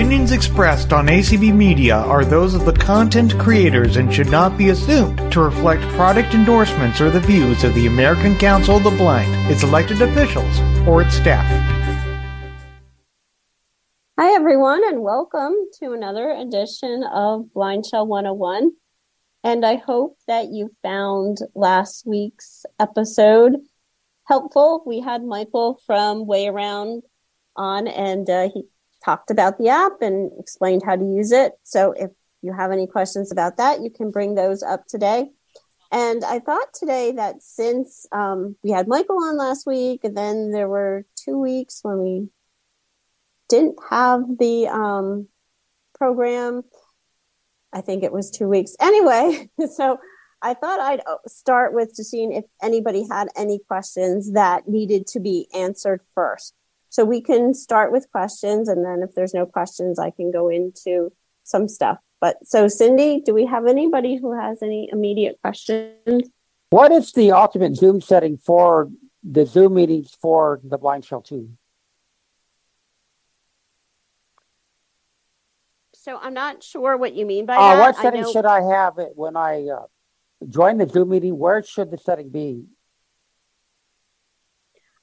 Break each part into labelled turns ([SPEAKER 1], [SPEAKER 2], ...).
[SPEAKER 1] opinions expressed on ACB Media are those of the content creators and should not be assumed to reflect product endorsements or the views of the American Council of the Blind, its elected officials, or its staff.
[SPEAKER 2] Hi, everyone, and welcome to another edition of Blind Shell 101. And I hope that you found last week's episode helpful. We had Michael from Way Around on, and uh, he talked about the app and explained how to use it. So if you have any questions about that, you can bring those up today. And I thought today that since um, we had Michael on last week, and then there were two weeks when we didn't have the um, program, I think it was two weeks. Anyway, so I thought I'd uh, start with just seeing if anybody had any questions that needed to be answered first. So we can start with questions, and then if there's no questions, I can go into some stuff. But so, Cindy, do we have anybody who has any immediate questions?
[SPEAKER 3] What is the ultimate Zoom setting for the Zoom meetings for the Blind Shell 2?
[SPEAKER 2] So I'm not sure what you mean by
[SPEAKER 3] uh,
[SPEAKER 2] that.
[SPEAKER 3] What setting
[SPEAKER 2] know...
[SPEAKER 3] should I have it when I uh, join the Zoom meeting? Where should the setting be?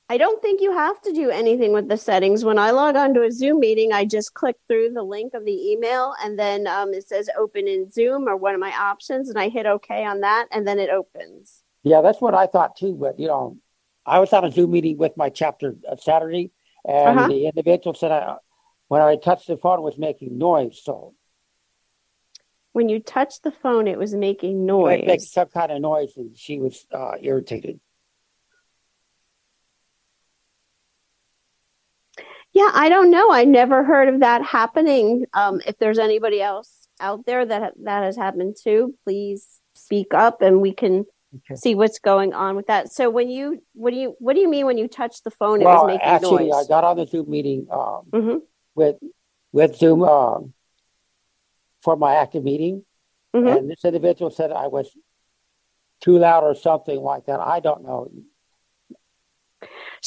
[SPEAKER 2] I don't think you have to do anything with the settings. When I log on to a Zoom meeting, I just click through the link of the email and then um, it says open in Zoom or one of my options, and I hit OK on that, and then it opens.
[SPEAKER 3] Yeah, that's what I thought too. But, you know, I was on a Zoom meeting with my chapter Saturday, and uh-huh. the individual said I, when I touched the phone, it was making noise. So
[SPEAKER 2] when you touched the phone, it was making noise.
[SPEAKER 3] It makes some kind of noise, and she was uh, irritated.
[SPEAKER 2] Yeah, I don't know. I never heard of that happening. Um, if there's anybody else out there that that has happened to, please speak up and we can okay. see what's going on with that. So when you what do you what do you mean when you touch the phone?
[SPEAKER 3] Well,
[SPEAKER 2] it was making
[SPEAKER 3] actually,
[SPEAKER 2] noise.
[SPEAKER 3] I got on the Zoom meeting um, mm-hmm. with with Zoom um, for my active meeting, mm-hmm. and this individual said I was too loud or something like that. I don't know.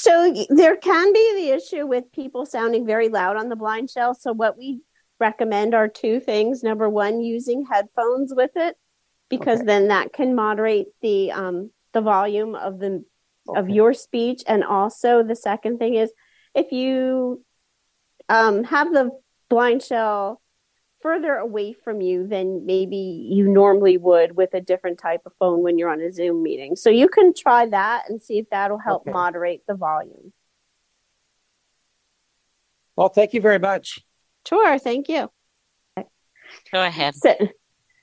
[SPEAKER 2] So there can be the issue with people sounding very loud on the blind shell. So what we recommend are two things. Number one, using headphones with it, because okay. then that can moderate the um, the volume of the okay. of your speech. And also the second thing is if you um, have the blind shell further away from you than maybe you normally would with a different type of phone when you're on a Zoom meeting. So you can try that and see if that'll help okay. moderate the volume.
[SPEAKER 3] Well, thank you very much.
[SPEAKER 2] Sure, thank you.
[SPEAKER 4] Go ahead.
[SPEAKER 2] So,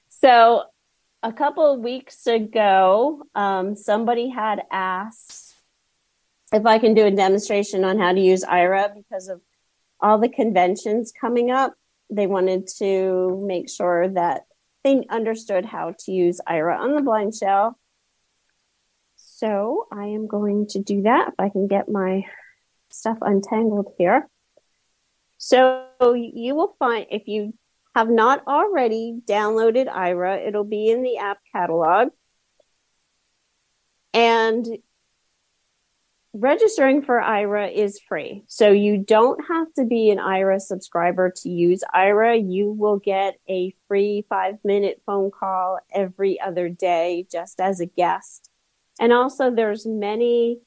[SPEAKER 2] so a couple of weeks ago, um, somebody had asked if I can do a demonstration on how to use Aira because of all the conventions coming up they wanted to make sure that they understood how to use Aira on the blind shell. So I am going to do that if I can get my stuff untangled here. So you will find if you have not already downloaded Aira, it'll be in the app catalog. And registering for Aira is free. So you don't have to be an Aira subscriber to use Aira. You will get a free five minute phone call every other day just as a guest. And also there's many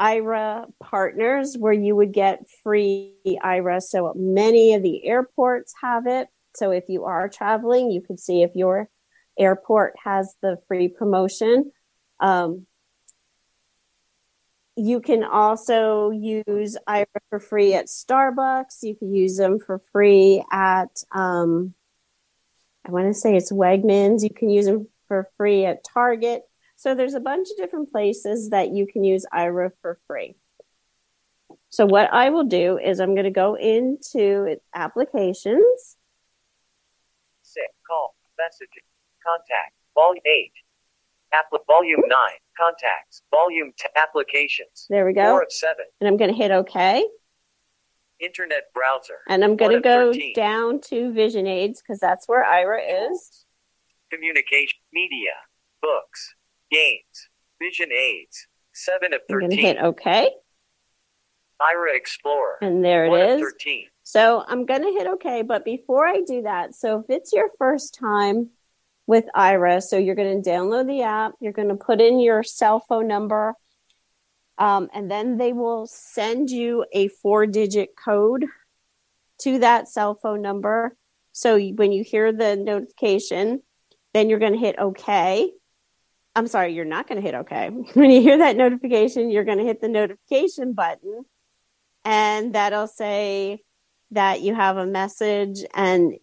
[SPEAKER 2] Aira partners where you would get free Aira. So many of the airports have it. So if you are traveling, you can see if your airport has the free promotion. Um, you can also use Aira for free at Starbucks. You can use them for free at, um, I want to say it's Wegmans. You can use them for free at Target. So there's a bunch of different places that you can use Aira for free. So what I will do is I'm going to go into applications.
[SPEAKER 5] Sick, call, messaging, contact, volume 8. Appli- volume 9, contacts, volume 10, applications.
[SPEAKER 2] There we go.
[SPEAKER 5] 4 of 7.
[SPEAKER 2] And I'm going to hit OK.
[SPEAKER 5] Internet browser.
[SPEAKER 2] And I'm going to go 13. down to Vision Aids because that's where Aira is.
[SPEAKER 5] Communication, media, books, games, Vision Aids, 7 of 13.
[SPEAKER 2] I'm going to hit OK.
[SPEAKER 5] Aira Explorer.
[SPEAKER 2] And there it is.
[SPEAKER 5] 13.
[SPEAKER 2] So I'm going to hit OK. But before I do that, so if it's your first time with Aira. so you're going to download the app, you're going to put in your cell phone number, um, and then they will send you a four digit code to that cell phone number. So when you hear the notification, then you're going to hit OK. I'm sorry, you're not going to hit OK. When you hear that notification, you're going to hit the notification button, and that'll say that you have a message, and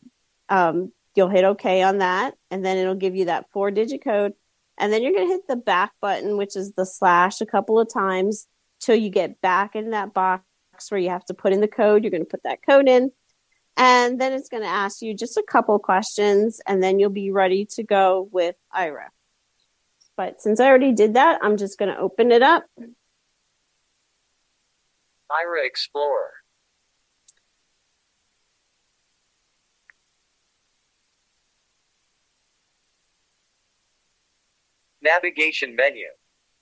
[SPEAKER 2] um, you'll hit OK on that, and then it'll give you that four digit code. And then you're going to hit the back button, which is the slash, a couple of times till you get back in that box where you have to put in the code. You're going to put that code in. And then it's going to ask you just a couple questions, and then you'll be ready to go with Aira. But since I already did that, I'm just going to open it up.
[SPEAKER 5] Aira Explorer. Navigation menu.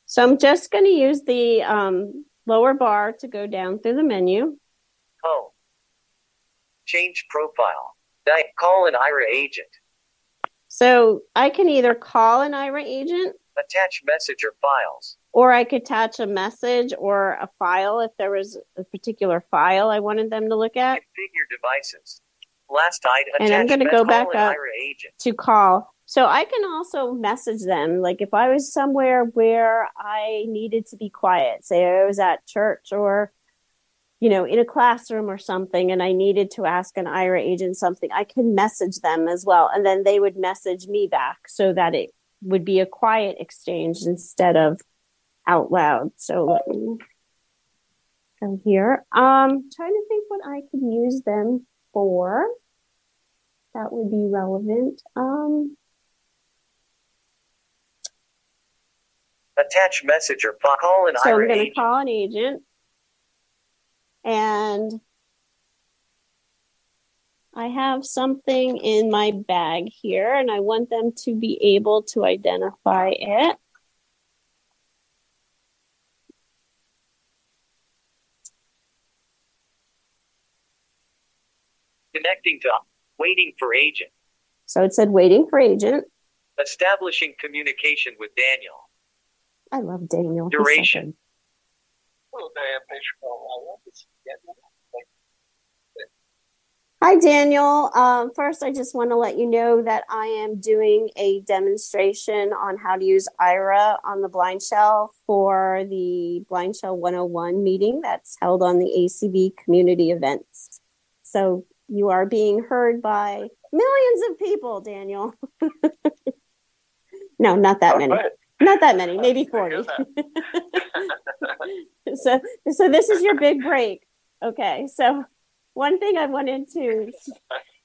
[SPEAKER 2] So I'm just going to use the um, lower bar to go down through the menu.
[SPEAKER 5] Home. Change profile. Di- call an Aira agent.
[SPEAKER 2] So I can either call an Aira agent.
[SPEAKER 5] Attach message or files.
[SPEAKER 2] Or I could attach a message or a file if there was a particular file I wanted them to look at.
[SPEAKER 5] Configure devices. Last item.
[SPEAKER 2] And I'm going to go back up to call. So I can also message them. Like if I was somewhere where I needed to be quiet, say I was at church or, you know, in a classroom or something, and I needed to ask an Aira agent something, I can message them as well. And then they would message me back so that it would be a quiet exchange instead of out loud. So let me go here. Um, trying to think what I could use them for. That would be relevant. Um,
[SPEAKER 5] Attach message or call an
[SPEAKER 2] so
[SPEAKER 5] Aira
[SPEAKER 2] I'm going to call an agent, and I have something in my bag here, and I want them to be able to identify it.
[SPEAKER 5] Connecting to waiting for agent.
[SPEAKER 2] So it said waiting for agent.
[SPEAKER 5] Establishing communication with Daniel.
[SPEAKER 2] I love Daniel.
[SPEAKER 5] Duration.
[SPEAKER 2] Hi, Daniel. Um, first, I just want to let you know that I am doing a demonstration on how to use Aira on the Blind Shell for the Blind Shell 101 meeting that's held on the ACB community events. So you are being heard by millions of people, Daniel. no, not that many. Not that many, maybe 40. so so this is your big break. Okay. So one thing I wanted to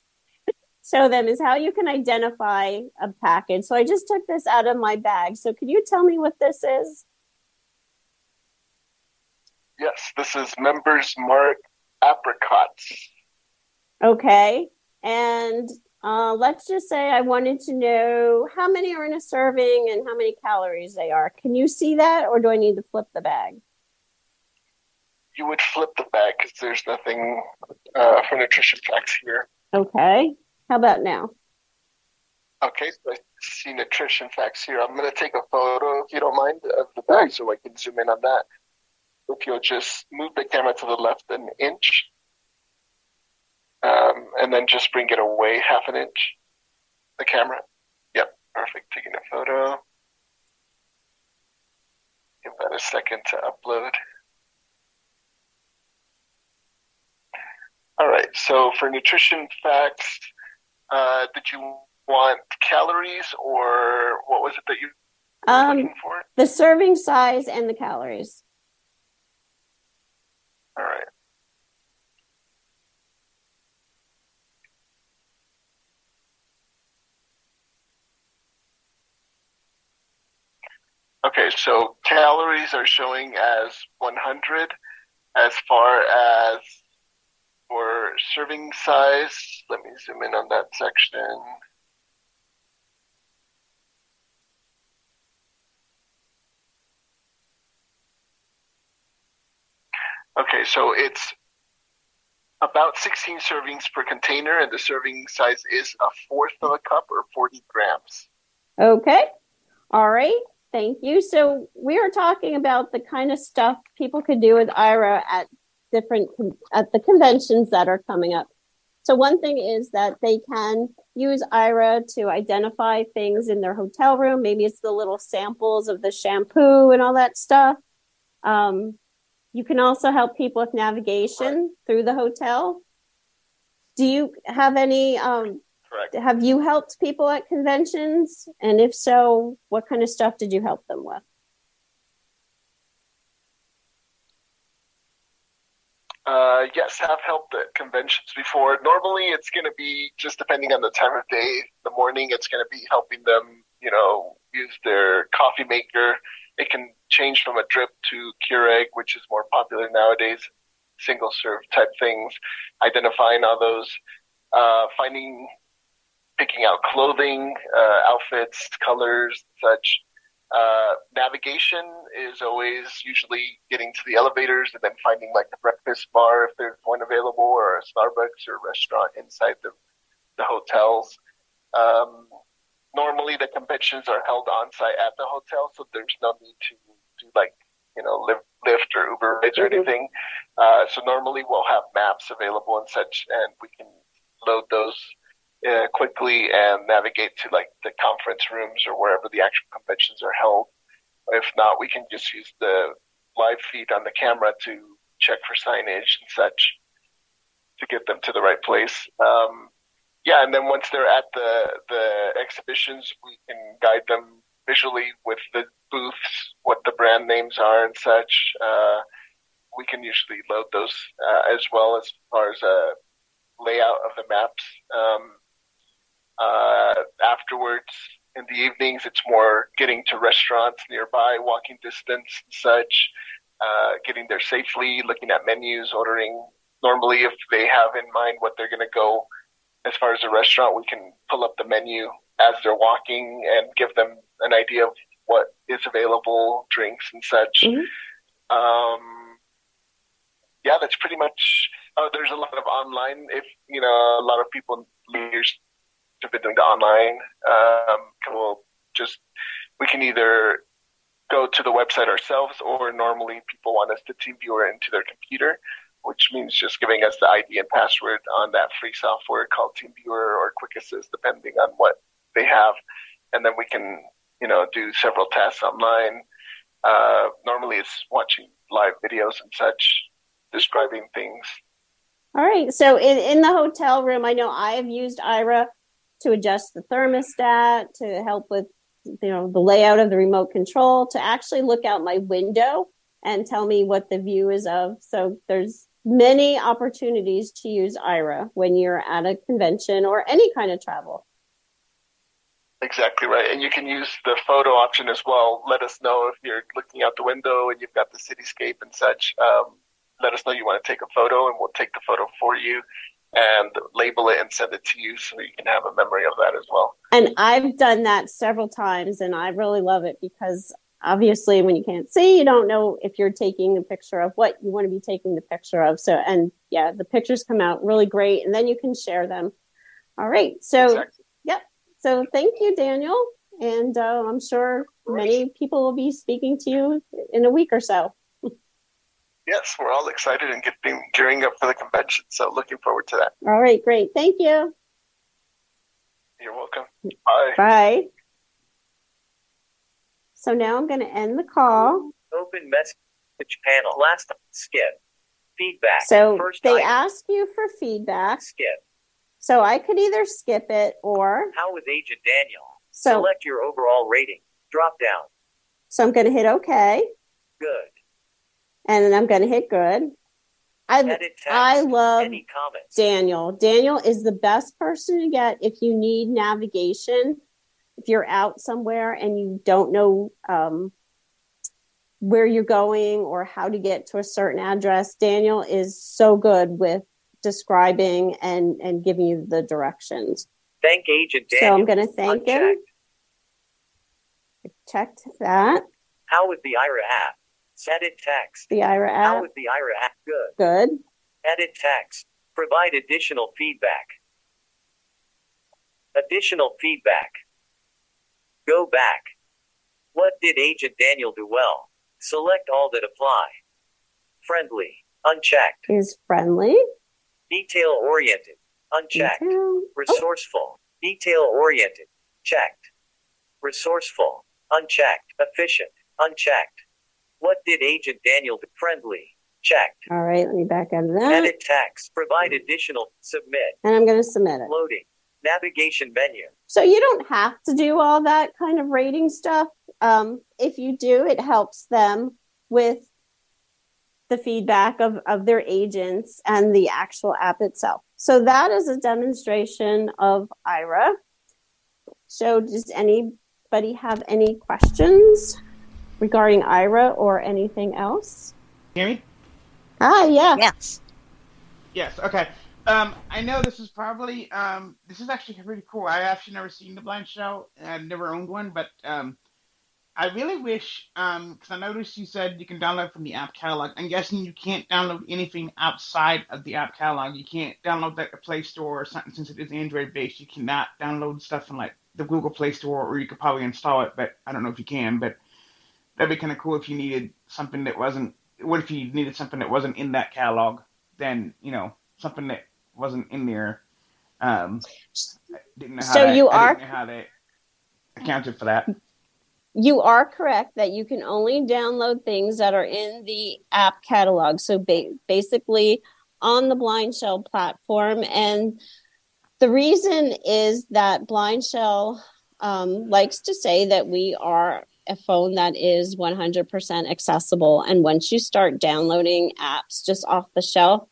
[SPEAKER 2] show them is how you can identify a package. So I just took this out of my bag. So could you tell me what this is?
[SPEAKER 6] Yes, this is Members Mark Apricots.
[SPEAKER 2] Okay. And uh, let's just say I wanted to know how many are in a serving and how many calories they are. Can you see that or do I need to flip the bag?
[SPEAKER 6] You would flip the bag because there's nothing uh, for nutrition facts here.
[SPEAKER 2] Okay. How about now?
[SPEAKER 6] Okay, so I see nutrition facts here. I'm going to take a photo, if you don't mind, of the bag so I can zoom in on that. If you'll just move the camera to the left an inch, um, and then just bring it away half an inch, the camera. Yep, perfect. Taking a photo. Give that a second to upload. All right, so for nutrition facts, uh, did you want calories or what was it that you were
[SPEAKER 2] Um,
[SPEAKER 6] looking for?
[SPEAKER 2] the serving size and the calories.
[SPEAKER 6] All right. Okay, so calories are showing as 100 as far as for serving size. Let me zoom in on that section. Okay, so it's about 16 servings per container, and the serving size is a fourth of a cup or 40 grams.
[SPEAKER 2] Okay. All right. Thank you. So we are talking about the kind of stuff people could do with Aira at different at the conventions that are coming up. So one thing is that they can use Aira to identify things in their hotel room. Maybe it's the little samples of the shampoo and all that stuff. Um, you can also help people with navigation through the hotel. Do you have any? Um,
[SPEAKER 6] Correct.
[SPEAKER 2] Have you helped people at conventions? And if so, what kind of stuff did you help them with?
[SPEAKER 6] Uh, yes, have helped at conventions before. Normally, it's going to be just depending on the time of day. The morning, it's going to be helping them, you know, use their coffee maker. It can change from a drip to Keurig, which is more popular nowadays, single serve type things, identifying all those, uh, finding, picking out clothing, uh, outfits, colors, such. Uh, navigation is always usually getting to the elevators and then finding like the breakfast bar if there's one available or a Starbucks or a restaurant inside the, the hotels. Um, normally the conventions are held on site at the hotel, so there's no need to do like, you know, Lyft or Uber rides or mm-hmm. anything. Uh, so normally we'll have maps available and such, and we can load those uh, quickly and navigate to like the conference rooms or wherever the actual conventions are held. If not, we can just use the live feed on the camera to check for signage and such to get them to the right place. Um, yeah, and then once they're at the the exhibitions, we can guide them visually with the booths, what the brand names are and such. Uh, we can usually load those uh, as well as far as a uh, layout of the maps. Um, uh, afterwards, in the evenings, it's more getting to restaurants nearby, walking distance and such, uh, getting there safely, looking at menus, ordering. Normally, if they have in mind what they're going to go as far as a restaurant, we can pull up the menu as they're walking and give them an idea of what is available, drinks and such. Mm-hmm. Um, yeah, that's pretty much. Oh, there's a lot of online. If you know, a lot of people leaders have been doing the online. Um, we'll just we can either go to the website ourselves, or normally people want us to TeamViewer into their computer, which means just giving us the ID and password on that free software called TeamViewer or Quick Assist, depending on what they have, and then we can you know do several tests online. Uh, normally, it's watching live videos and such, describing things.
[SPEAKER 2] All right. So in, in the hotel room, I know I have used Aira to adjust the thermostat, to help with you know the layout of the remote control, to actually look out my window and tell me what the view is of. So there's many opportunities to use Aira when you're at a convention or any kind of travel.
[SPEAKER 6] Exactly right. And you can use the photo option as well. Let us know if you're looking out the window and you've got the cityscape and such. Um, let us know you want to take a photo and we'll take the photo for you and label it and send it to you so you can have a memory of that as well.
[SPEAKER 2] And I've done that several times and I really love it because obviously when you can't see, you don't know if you're taking a picture of what you want to be taking the picture of. So, and yeah, the pictures come out really great and then you can share them. All right. So, exactly. yep. So thank you, Daniel. And uh, I'm sure many people will be speaking to you in a week or so
[SPEAKER 6] yes, we're all excited and getting gearing up for the convention. So looking forward to that.
[SPEAKER 2] All right, great. Thank you.
[SPEAKER 6] You're welcome. Bye.
[SPEAKER 2] Bye. So now I'm going to end the call.
[SPEAKER 5] Open message panel. Last time, skip. Feedback.
[SPEAKER 2] So First they item. ask you for feedback.
[SPEAKER 5] Skip.
[SPEAKER 2] So I could either skip it or.
[SPEAKER 5] How was Agent Daniel? So select your overall rating. Drop down.
[SPEAKER 2] So I'm going to hit OK.
[SPEAKER 5] Good
[SPEAKER 2] and then I'm going to hit good. I, I love Daniel. Daniel is the best person to get if you need navigation. If you're out somewhere and you don't know um, where you're going or how to get to a certain address, Daniel is so good with describing and, and giving you the directions.
[SPEAKER 5] Thank Agent Daniel.
[SPEAKER 2] So I'm going to thank Unchecked. him. I checked that.
[SPEAKER 5] How was the Aira app? Edit text.
[SPEAKER 2] The Aira app.
[SPEAKER 5] How is the Aira app? Good.
[SPEAKER 2] Good.
[SPEAKER 5] Edit text. Provide additional feedback. Additional feedback. Go back. What did Agent Daniel do well? Select all that apply. Friendly. Unchecked.
[SPEAKER 2] Is friendly.
[SPEAKER 5] Detail oriented. Unchecked. Detail. Oh. Resourceful. Oh. Detail oriented. Checked. Resourceful. Unchecked. Efficient. Unchecked. What did Agent Daniel do? Friendly. Checked.
[SPEAKER 2] All right, let me back out of that.
[SPEAKER 5] Edit text. Provide additional. Submit.
[SPEAKER 2] And I'm going to submit it.
[SPEAKER 5] Loading. Navigation menu.
[SPEAKER 2] So you don't have to do all that kind of rating stuff. Um, if you do, it helps them with the feedback of, of their agents and the actual app itself. So that is a demonstration of Aira. So does anybody have any questions regarding Aira or anything else?
[SPEAKER 7] Hear me?
[SPEAKER 2] Ah, yeah.
[SPEAKER 4] Yes.
[SPEAKER 7] Yes. Okay. Um, I know this is probably um, this is actually pretty cool. I actually never seen the blind shell and I've never owned one, but um, I really wish because um, I noticed you said you can download from the app catalog. I'm guessing you can't download anything outside of the app catalog. You can't download like the Play Store or something since it is Android based. You cannot download stuff from like the Google Play Store, or you could probably install it, but I don't know if you can. But that'd be kind of cool if you needed something that wasn't. What if you needed something that wasn't in that catalog? Then you know something that wasn't in there. Um, didn't know how
[SPEAKER 2] so you are
[SPEAKER 7] how they accounted for that.
[SPEAKER 2] You are correct that you can only download things that are in the app catalog. So ba- basically, on the Blind Shell platform, and the reason is that Blind Shell um, likes to say that we are a phone that is 100% accessible. And once you start downloading apps just off the shelf,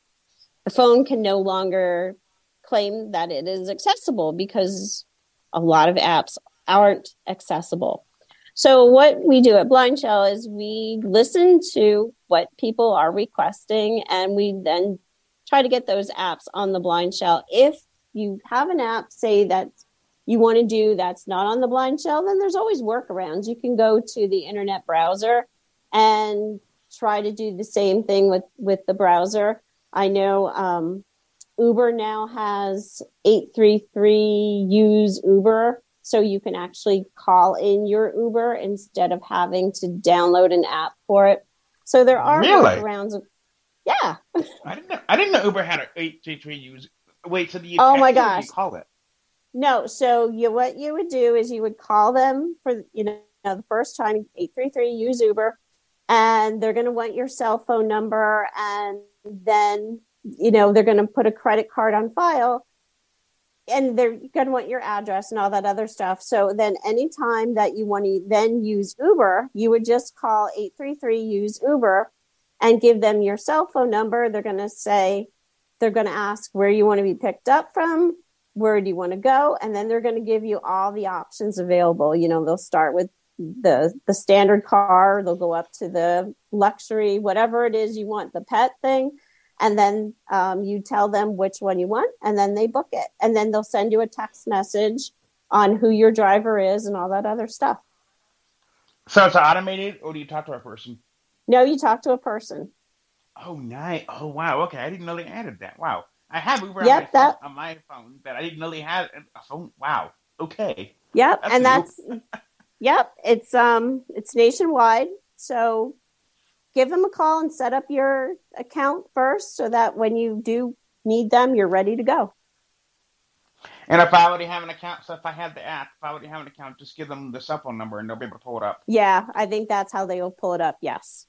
[SPEAKER 2] the phone can no longer claim that it is accessible because a lot of apps aren't accessible. So what we do at Blind Shell is we listen to what people are requesting and we then try to get those apps on the Blind Shell. If you have an app say that you want to do that's not on the Blind Shell, then there's always workarounds. You can go to the internet browser and try to do the same thing with with the browser. I know um, Uber now has 833 use Uber. So you can actually call in your Uber instead of having to download an app for it. So there are really? workarounds. Of, yeah.
[SPEAKER 7] I didn't know. I didn't know Uber had an 833 use. Wait, so the
[SPEAKER 2] oh my gosh,
[SPEAKER 7] call it?
[SPEAKER 2] No, so you what you would do is you would call them for you know the first time 833 use Uber, and they're going to want your cell phone number and then you know they're going to put a credit card on file and they're going to want your address and all that other stuff. So then anytime that you want to then use uber you would just call 833 use uber and give them your cell phone number. They're going to say they're going to ask where you want to be picked up from where do you want to go? And then they're going to give you all the options available. You know they'll start with the the standard car they'll go up to the luxury whatever it is you want the pet thing. And then um, you tell them which one you want and then they book it. And then they'll send you a text message on who your driver is and all that other stuff.
[SPEAKER 7] So it's automated or do you talk to a person?
[SPEAKER 2] No you talk to a person.
[SPEAKER 7] Oh nice. Oh wow. Okay. I didn't know they added that. Wow i have uber yep, on, my that... phone, on my phone but i didn't know they had a phone wow okay
[SPEAKER 2] yep that's and that's Yep, it's um it's nationwide. So give them a call and set up your account first so that when you do need them, you're ready to go.
[SPEAKER 7] And if I already have an account, so if I have the app, if I already have an account, just give them the cell phone number and they'll be able to pull it up.
[SPEAKER 2] Yeah, I think that's how they'll pull it up. Yes.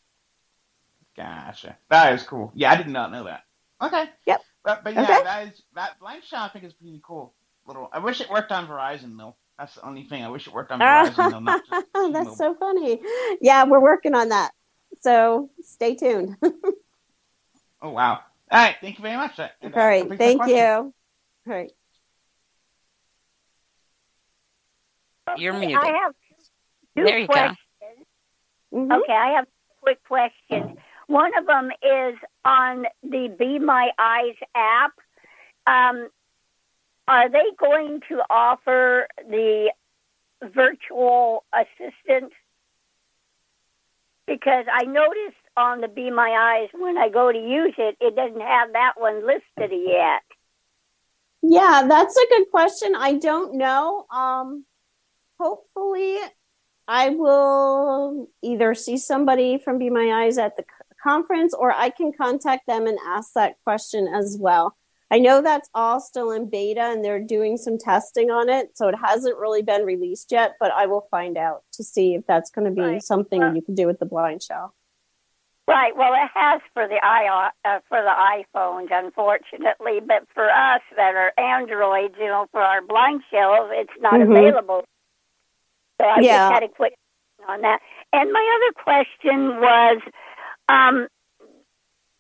[SPEAKER 7] Gotcha. That is cool. Yeah, I did not know that. Okay.
[SPEAKER 2] Yep.
[SPEAKER 7] But, but yeah,
[SPEAKER 2] okay.
[SPEAKER 7] that is that blind shell I think is pretty cool. Little. I wish it worked on Verizon though. That's the only thing. I wish it worked on Verizon. not just
[SPEAKER 2] That's so funny. Yeah, we're working on that. So stay tuned.
[SPEAKER 7] oh wow! All right, thank you very much. That,
[SPEAKER 2] All right, thank you. All right.
[SPEAKER 4] You're muted.
[SPEAKER 8] I have two
[SPEAKER 4] there you
[SPEAKER 8] questions.
[SPEAKER 2] go. Mm-hmm.
[SPEAKER 8] Okay, I have a quick questions. One of them is on the Be My Eyes app. Um, are they going to offer the virtual assistant? Because I noticed on the Be My Eyes when I go to use it, it doesn't have that one listed yet.
[SPEAKER 2] Yeah, that's a good question. I don't know. Um, hopefully, I will either see somebody from Be My Eyes at the conference or I can contact them and ask that question as well. I know that's all still in beta and they're doing some testing on it, so it hasn't really been released yet, but I will find out to see if that's going to be right. something you can do with the blind shell.
[SPEAKER 8] Right. Well, it has for the i uh, for the iPhones, unfortunately, but for us that are Androids, you know, for our blind shells, it's not mm-hmm. available. So I yeah. just had a quick on that. And my other question was, um,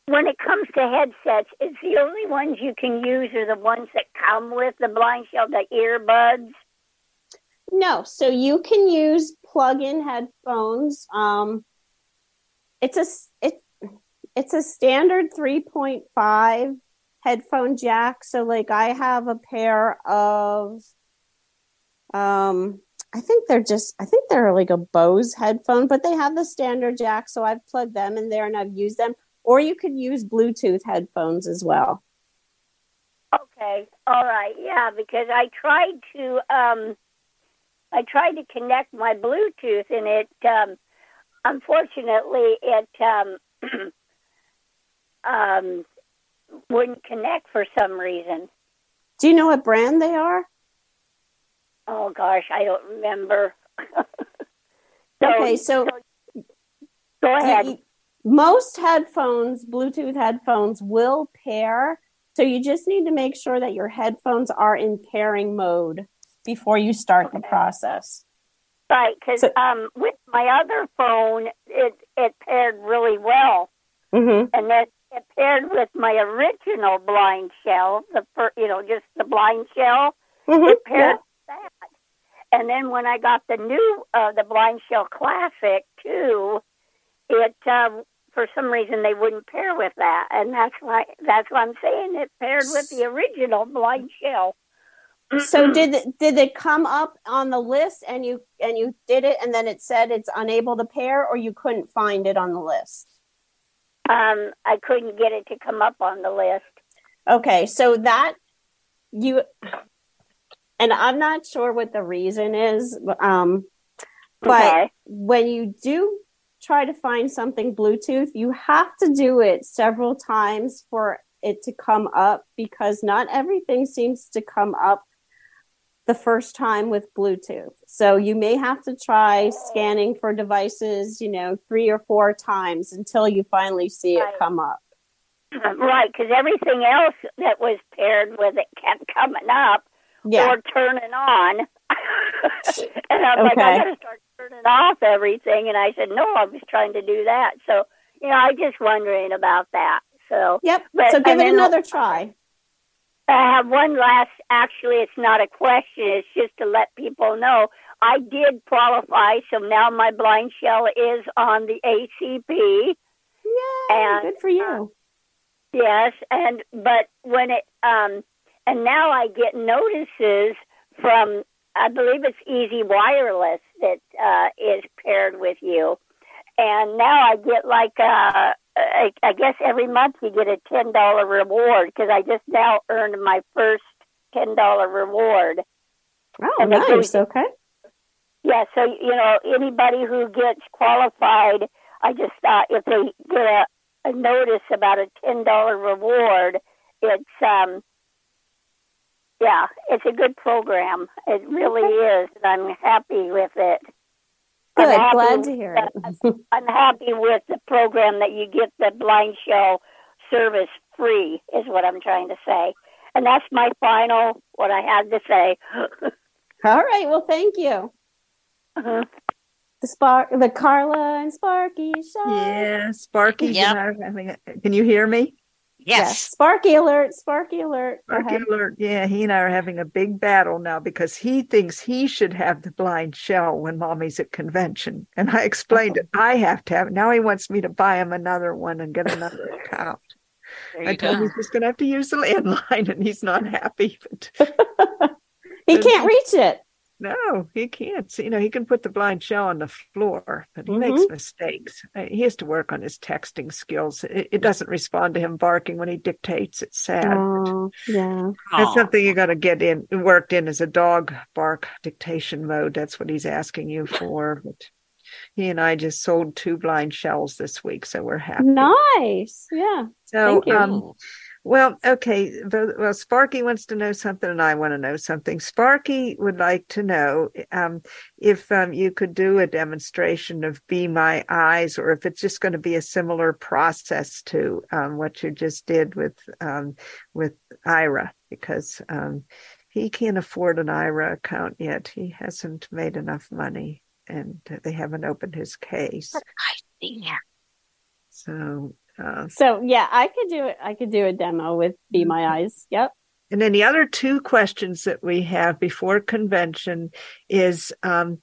[SPEAKER 8] when it comes to headsets, is the only ones you can use are the ones that come with the blind shell, the earbuds?
[SPEAKER 2] No, so you can use plug-in headphones. Um, it's a it it's a standard 3.5 headphone jack. So like I have a pair of um I think they're just I think they're like a Bose headphone, but they have the standard jack, so I've plugged them in there and I've used them. Or you could use Bluetooth headphones as well.
[SPEAKER 8] Okay. All right. Yeah, because I tried to um I tried to connect my Bluetooth and it um unfortunately, it um, um, wouldn't connect for some reason.
[SPEAKER 2] Do you know what brand they are?
[SPEAKER 8] Oh gosh, I don't remember. so,
[SPEAKER 2] okay, so,
[SPEAKER 8] so go ahead.
[SPEAKER 2] most headphones, Bluetooth headphones, will pair. So you just need to make sure that your headphones are in pairing mode before you start okay. the process.
[SPEAKER 8] Right, because so, um, with my other phone, it it paired really well,
[SPEAKER 2] mm-hmm.
[SPEAKER 8] and then it paired with my original blind shell, the fir- you know just the blind shell.
[SPEAKER 2] Mm-hmm.
[SPEAKER 8] It paired and then when I got the new uh, the blind shell classic 2, it uh, for some reason they wouldn't pair with that, and that's why that's why I'm saying it paired with the original blind shell.
[SPEAKER 2] So did did it come up on the list and you and you did it and then it said it's unable to pair or you couldn't find it on the list?
[SPEAKER 8] Um i couldn't get it to come up on the list.
[SPEAKER 2] Okay so that you and i'm not sure what the reason is um but okay. when you do try to find something bluetooth you have to do it several times for it to come up because not everything seems to come up the first time with Bluetooth. So you may have to try scanning for devices, you know, three or four times until you finally see it come up.
[SPEAKER 8] Right, because everything else that was paired with it kept coming up yeah. or turning on. and I'm okay. like, I got to start turning off everything. And I said, no, I was trying to do that. So, you know, I just wondering about that. So,
[SPEAKER 2] yep. But, so give it another try.
[SPEAKER 8] I have one last, actually, it's not a question, it's just to let people know. I did qualify, so now my blind shell is on the ACP.
[SPEAKER 2] Yeah, and, good for you. Uh,
[SPEAKER 8] yes, and but when it um and now I get notices from I believe it's Easy Wireless that uh, is paired with you, and now I get like a uh, I, I guess every month you get a ten dollar reward because I just now earned my first ten dollar reward.
[SPEAKER 2] Oh, and nice. Okay.
[SPEAKER 8] Yeah, so you know anybody who gets qualified, I just thought if they get a, a notice about a ten dollar reward, it's um yeah, it's a good program. It really is, and I'm happy with it.
[SPEAKER 2] Good. Glad to hear it.
[SPEAKER 8] I'm happy with the program that you get the blind shell service free, is what I'm trying to say. And that's my final, what I had to say.
[SPEAKER 2] All right. Well, thank you.
[SPEAKER 8] Uh-huh.
[SPEAKER 2] The spark, the Carla and Sparky show.
[SPEAKER 9] Yeah, Sparky. Yep. Can you hear me?
[SPEAKER 4] Yes.
[SPEAKER 2] yes. Sparky alert, Sparky alert.
[SPEAKER 9] Sparky alert. Yeah, he and I are having a big battle now because he thinks he should have the blind shell when mommy's at convention. And I explained it. I have to have it. Now he wants me to buy him another one and get another account. I told him he's just going to have to use the landline and he's not happy.
[SPEAKER 2] But he can't reach it.
[SPEAKER 9] No, he can't. You know, he can put the blind shell on the floor, but he mm-hmm. makes mistakes. Uh, he has to work on his texting skills. It, it, doesn't respond to him barking when he dictates. It's sad.
[SPEAKER 2] Oh, yeah.
[SPEAKER 9] That's something you got to get in worked in as a dog bark dictation mode. That's what he's asking you for. But he and I just sold two blind shells this week, so we're happy.
[SPEAKER 2] Nice. Yeah.
[SPEAKER 9] So, um, well, okay. Well, Sparky wants to know something, and I want to know something. Sparky would like to know um, if um, you could do a demonstration of Be My Eyes, or if it's just going to be a similar process to um, what you just did with um, with Aira, because um, he can't afford an Aira account yet. He hasn't made enough money, and they haven't opened his case. So
[SPEAKER 2] uh, so yeah, I could do it. I could do a demo with Be My mm-hmm. Eyes. Yep.
[SPEAKER 9] And then the other two questions that we have before convention is um,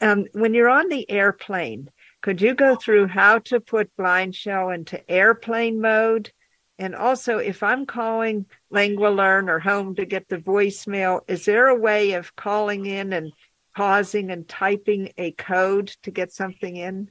[SPEAKER 9] um, when you're on the airplane, could you go through how to put blind shell into airplane mode? And also, if I'm calling LanguaLearn or home to get the voicemail, is there a way of calling in and pausing and typing a code to get something in?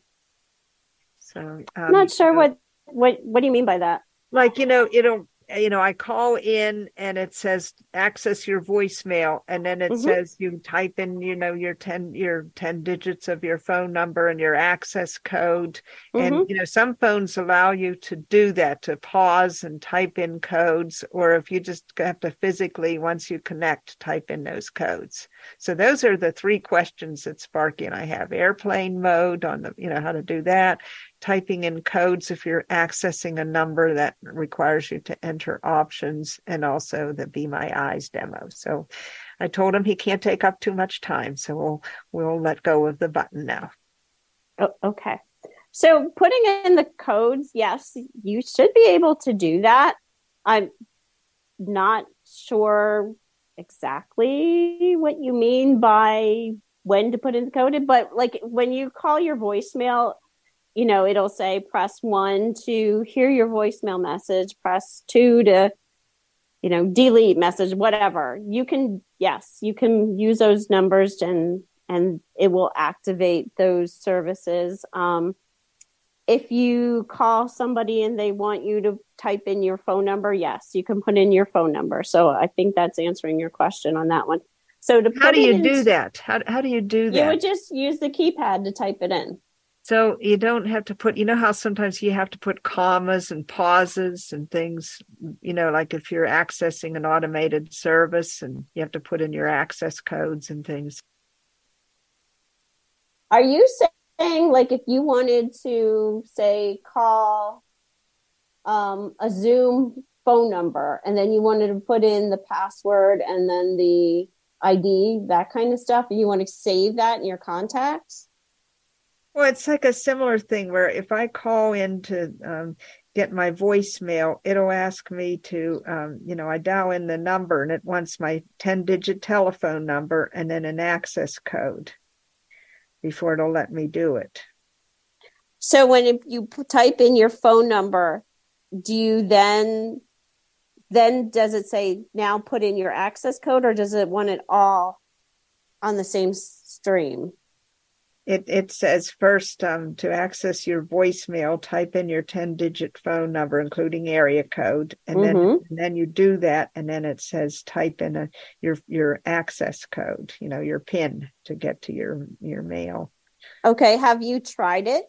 [SPEAKER 2] So um, I'm not sure what what What do you mean by that?
[SPEAKER 9] Like you know, it'll you know, I call in and it says access your voicemail, and then it mm-hmm. says you type in, you know, your ten your ten digits of your phone number and your access code, mm-hmm. and you know, some phones allow you to do that to pause and type in codes, or if you just have to physically once you connect type in those codes. So those are the three questions that Sparky and I have: airplane mode on the, you know, how to do that, typing in codes if you're accessing a number that requires you to enter options and also the Be My Eyes demo. So I told him he can't take up too much time. So we'll, we'll let go of the button now.
[SPEAKER 2] Oh, okay. So putting in the codes, yes, you should be able to do that. I'm not sure exactly what you mean by when to put in the code, but like when you call your voicemail, you know, it'll say press one to hear your voicemail message, press two to, you know, delete message, whatever. You can, yes, you can use those numbers and, and it will activate those services. Um, if you call somebody and they want you to type in your phone number, yes, you can put in your phone number. So I think that's answering your question on that one. So to
[SPEAKER 9] how do you do that? How, how do you do that?
[SPEAKER 2] You would just use the keypad to type it in.
[SPEAKER 9] So you don't have to put, you know, how sometimes you have to put commas and pauses and things, you know, like if you're accessing an automated service and you have to put in your access codes and things.
[SPEAKER 2] Are you saying, like, if you wanted to, say, call um, a Zoom phone number and then you wanted to put in the password and then the ID, that kind of stuff, you want to save that in your contacts?
[SPEAKER 9] Well, it's like a similar thing where if I call in to um, get my voicemail, it'll ask me to, um, you know, I dial in the number and it wants my 10 digit telephone number and then an access code before it'll let me do it.
[SPEAKER 2] So when you type in your phone number, do you then then does it say now put in your access code or does it want it all on the same stream?
[SPEAKER 9] It, it says first um, to access your voicemail, type in your 10 digit phone number, including area code. And mm-hmm. then and then you do that. And then it says type in a, your, your access code, you know, your PIN to get to your, your mail.
[SPEAKER 2] Okay. Have you tried it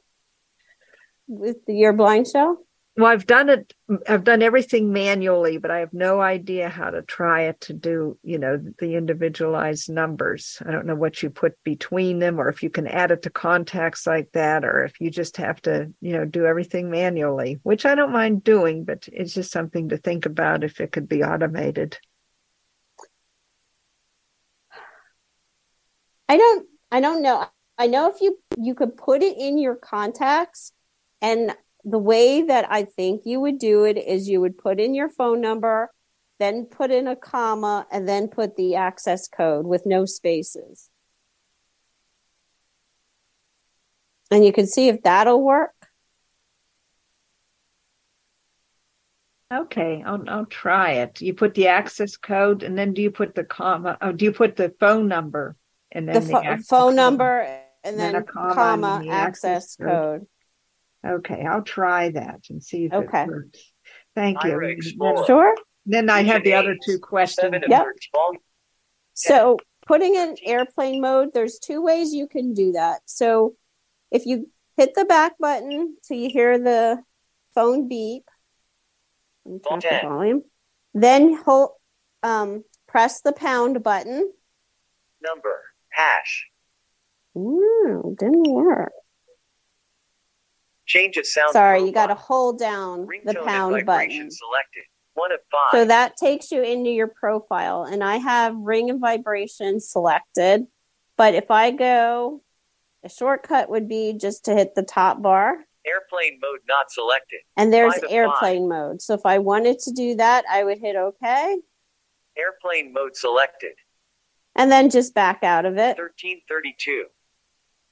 [SPEAKER 2] with your blind shell?
[SPEAKER 9] Well i've done it i've done everything manually but i have no idea how to try it to do you know the individualized numbers. I don't know what you put between them or if you can add it to contacts like that or if you just have to you know do everything manually which i don't mind doing but it's just something to think about if it could be automated.
[SPEAKER 2] I don't i don't know. I know if you you could put it in your contacts and the way that I think you would do it is you would put in your phone number, then put in a comma, and then put the access code with no spaces. And you can see if that'll work.
[SPEAKER 9] Okay, I'll I'll try it. You put the access code and then do you put the comma? Oh, do you put the phone number? and
[SPEAKER 2] the,
[SPEAKER 9] then
[SPEAKER 2] pho-
[SPEAKER 9] access
[SPEAKER 2] phone
[SPEAKER 9] code.
[SPEAKER 2] number and
[SPEAKER 9] Then
[SPEAKER 2] then,
[SPEAKER 9] a comma
[SPEAKER 2] comma,
[SPEAKER 9] and the
[SPEAKER 2] access
[SPEAKER 9] access code.
[SPEAKER 2] code.
[SPEAKER 9] Okay, I'll try that and see if
[SPEAKER 2] Okay.
[SPEAKER 9] it works. Thank you.
[SPEAKER 5] Ira
[SPEAKER 9] then-
[SPEAKER 2] Sure.
[SPEAKER 9] Then I have the other two questions.
[SPEAKER 2] Yep. So putting in airplane mode, there's two ways you can do that. So if you hit the back button till you hear the phone beep, let me turn up the
[SPEAKER 5] Okay.
[SPEAKER 2] volume. Then hold, um, press the pound button.
[SPEAKER 5] number hash.
[SPEAKER 2] Ooh, didn't work.
[SPEAKER 5] Change a sound.
[SPEAKER 2] Sorry, you got to hold down
[SPEAKER 5] Ringtone
[SPEAKER 2] the pound button.
[SPEAKER 5] selected. One of five.
[SPEAKER 2] So that takes you into your profile, and I have ring and vibration selected. But if I go, a shortcut would be just to hit the top bar,
[SPEAKER 5] Airplane mode not selected.
[SPEAKER 2] and there's
[SPEAKER 5] Five
[SPEAKER 2] airplane mode. So if I wanted to do that, I would hit OK,
[SPEAKER 5] Airplane mode selected.
[SPEAKER 2] and then just back out of it.
[SPEAKER 5] 1332.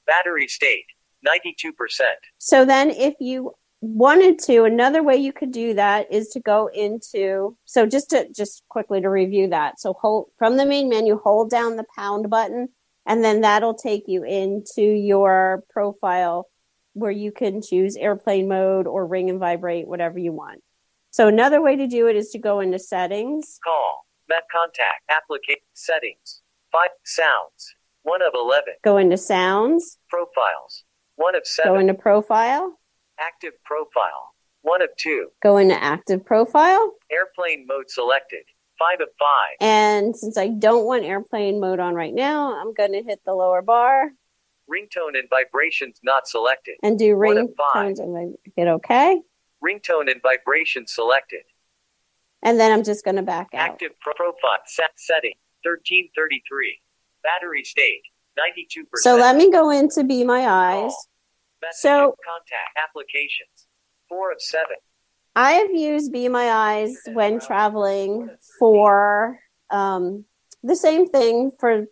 [SPEAKER 5] Battery state 92%.
[SPEAKER 2] So then, if you wanted to, another way you could do that is to go into. So just to just quickly to review that. So hold from the main menu, hold down the pound button, and then that'll take you into your profile where you can choose airplane mode or ring and vibrate, whatever you want. So another way to do it is to go into settings.
[SPEAKER 5] Call. Met contact. Applicate. Settings. 5. Sounds. 1 of 11.
[SPEAKER 2] Go into sounds.
[SPEAKER 5] Profiles. 1 of 7.
[SPEAKER 2] Go into profile.
[SPEAKER 5] Active profile. 1 of 2.
[SPEAKER 2] Go into active profile.
[SPEAKER 5] Airplane mode selected. 5 of 5.
[SPEAKER 2] And since I don't want airplane mode on right now, I'm going to hit the lower bar
[SPEAKER 5] Ringtone and vibrations not selected.
[SPEAKER 2] and do
[SPEAKER 5] One of
[SPEAKER 2] ringtones and then hit OK.
[SPEAKER 5] Ringtone and vibrations selected.
[SPEAKER 2] And then I'm just going to back out.
[SPEAKER 5] Active pro- profile. Set setting. 1333. Battery state. 92%.
[SPEAKER 2] So let me go into Be My Eyes. So-
[SPEAKER 5] contact applications. 4 of 7.
[SPEAKER 2] I have used Be My Eyes when traveling for um, the same thing for